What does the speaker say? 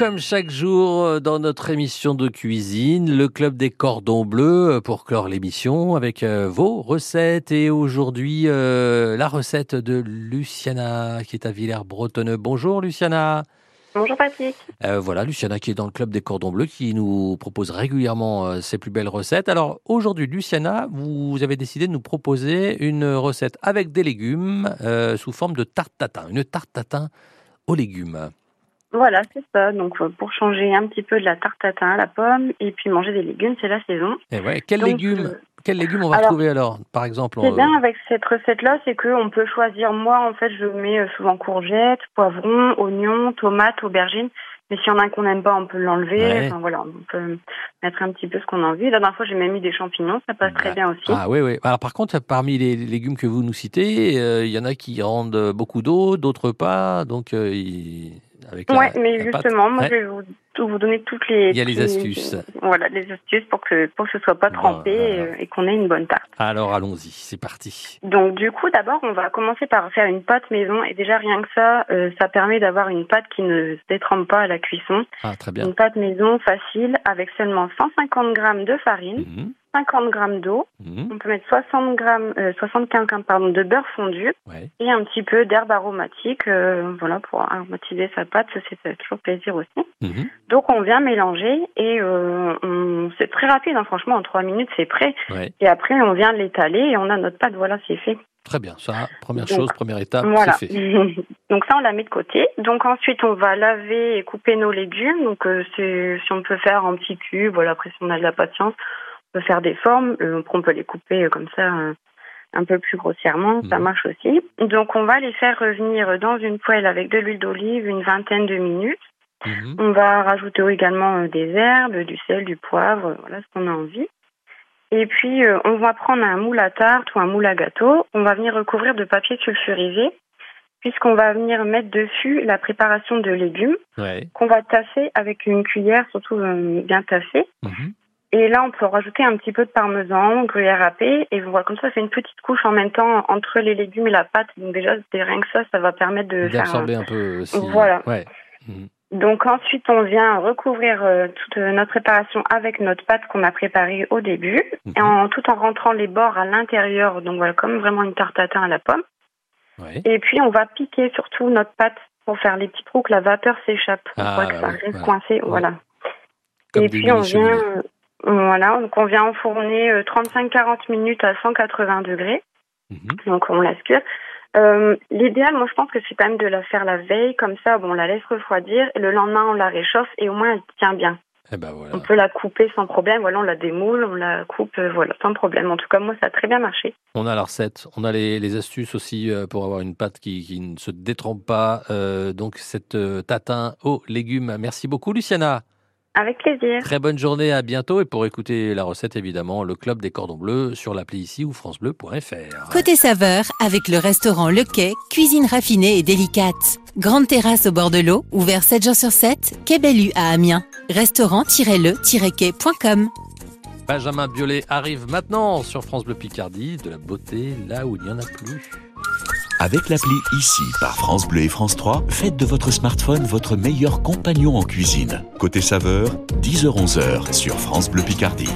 comme chaque jour euh, dans notre émission de cuisine, le club des cordons bleus euh, pour clore l'émission avec euh, vos recettes. Et aujourd'hui, la recette de Luciana qui est à Villers-Bretonneux. Bonjour Luciana. Bonjour Patrick. voilà, Luciana qui est dans le club des cordons bleus qui nous propose régulièrement ses plus belles recettes. Alors aujourd'hui, Luciana, vous avez décidé de nous proposer une recette avec des légumes sous forme de tarte tatin. Une tarte tatin aux légumes. Voilà, c'est ça. Donc, euh, pour changer un petit peu de la tarte tatin à la pomme et puis manger des légumes, c'est la saison. Et eh ouais, quels légumes euh, quels légumes on va trouver alors, par exemple C'est bien avec cette recette-là, c'est qu'on peut choisir. Moi, en fait, je mets euh, souvent courgettes, poivrons, oignons, tomates, aubergines. Mais s'il y en a un qu'on n'aime pas, on peut l'enlever. Enfin, voilà, on peut mettre un petit peu ce qu'on a envie. La dernière fois, j'ai même mis des champignons, ça passe très bien aussi. Ah oui, oui. Alors par contre, parmi les légumes que vous nous citez, il y en a qui rendent beaucoup d'eau, d'autres pas. Donc, oui, mais justement, moi, je vais vous, vous, donner toutes les. Il y a les astuces. voilà, les astuces pour que pour que ce soit pas trempé euh, et, qu'on ait une bonne tarte. Alors allons-y, c'est parti. Donc du coup, d'abord, on va commencer par faire une pâte maison et déjà rien que ça, euh, ça permet d'avoir une pâte qui ne se détrempe pas à la cuisson. Ah très bien. Une pâte maison facile avec seulement 150 grammes de farine. Mhm. 50 grammes d'eau. Mhm. On peut mettre 60 grammes, 75 grammes pardon, de beurre fondu et un petit peu d'herbe aromatique, euh, voilà, pour aromatiser sa pâte. Ça, c'est toujours plaisir aussi. Mhm. Donc, on vient mélanger et euh, c'est très rapide, hein, franchement, en 3 minutes, c'est prêt. Et après, on vient l'étaler et on a notre pâte. Voilà, c'est fait. Très bien, ça, première chose, première étape, c'est fait. Donc ça, on la met de côté. Donc ensuite, on va laver et couper nos légumes. Donc euh, si on peut faire en petits cubes, voilà, après si on a de la patience, peut faire des formes. Euh, on peut les couper comme ça un peu plus grossièrement, ça mhm. marche aussi. Donc on va les faire revenir dans une poêle avec de l'huile d'olive une vingtaine de minutes. Mhm. On va rajouter également des herbes, du sel, du poivre, voilà ce qu'on a envie. Et puis on va prendre un moule à tarte ou un moule à gâteau. On va venir recouvrir de papier sulfurisé puisqu'on va venir mettre dessus la préparation de légumes qu'on va tasser avec une cuillère, surtout bien tassée. Mhm. Et là, on peut rajouter un petit peu de parmesan, gruyère râpé, et voilà, comme ça, fait une petite couche en même temps entre les légumes et la pâte. Donc déjà, c'est rien que ça, ça va permettre de d'absorber un... peu aussi. Voilà. Mhm. Donc ensuite, on vient recouvrir euh, toute notre préparation avec notre pâte qu'on a préparée au début, mhm. et en, tout en rentrant les bords à l'intérieur. Donc voilà, comme vraiment une tarte tatin à la pomme. Et puis on va piquer surtout notre pâte pour faire les petits trous que la vapeur s'échappe, pour ah, que ça reste coincé. Voilà. et puis on vient voilà, donc on vient enfourner 35-40 euh, minutes à 180 degrés. Mhm. Donc on laisse cuire. Euh, L'idéal, moi je pense que c'est quand même de la faire la veille, comme ça, bon, on la laisse refroidir, et le lendemain on la réchauffe et au moins elle tient bien. Eh ben voilà. On peut la couper sans problème, voilà, on la démoule, on la coupe, euh, voilà, sans problème. En tout cas, moi ça a très bien marché. On a la recette, on a les, les astuces aussi pour avoir une pâte qui, qui ne se détrempe pas. donc cette tatin aux légumes. Merci beaucoup Luciana. Avec plaisir. Très bonne journée, à bientôt. Et pour écouter la recette, évidemment, le Club des Cordons Bleus sur l'appli ici ou francebleu.fr. Côté saveur, avec le restaurant Le Quai, cuisine raffinée et délicate. Grande terrasse au bord de l'eau, ouvert 7 jours sur 7, Quai Bellu à Amiens. Restaurant-le-quai.com Benjamin Biolay arrive maintenant sur France Bleu Picardie, de la beauté là où il n'y en a plus. Avec l'appli Ici par France Bleu et France 3, faites de votre smartphone votre meilleur compagnon en cuisine. Côté saveur, 10h-11h sur France Bleu Picardie.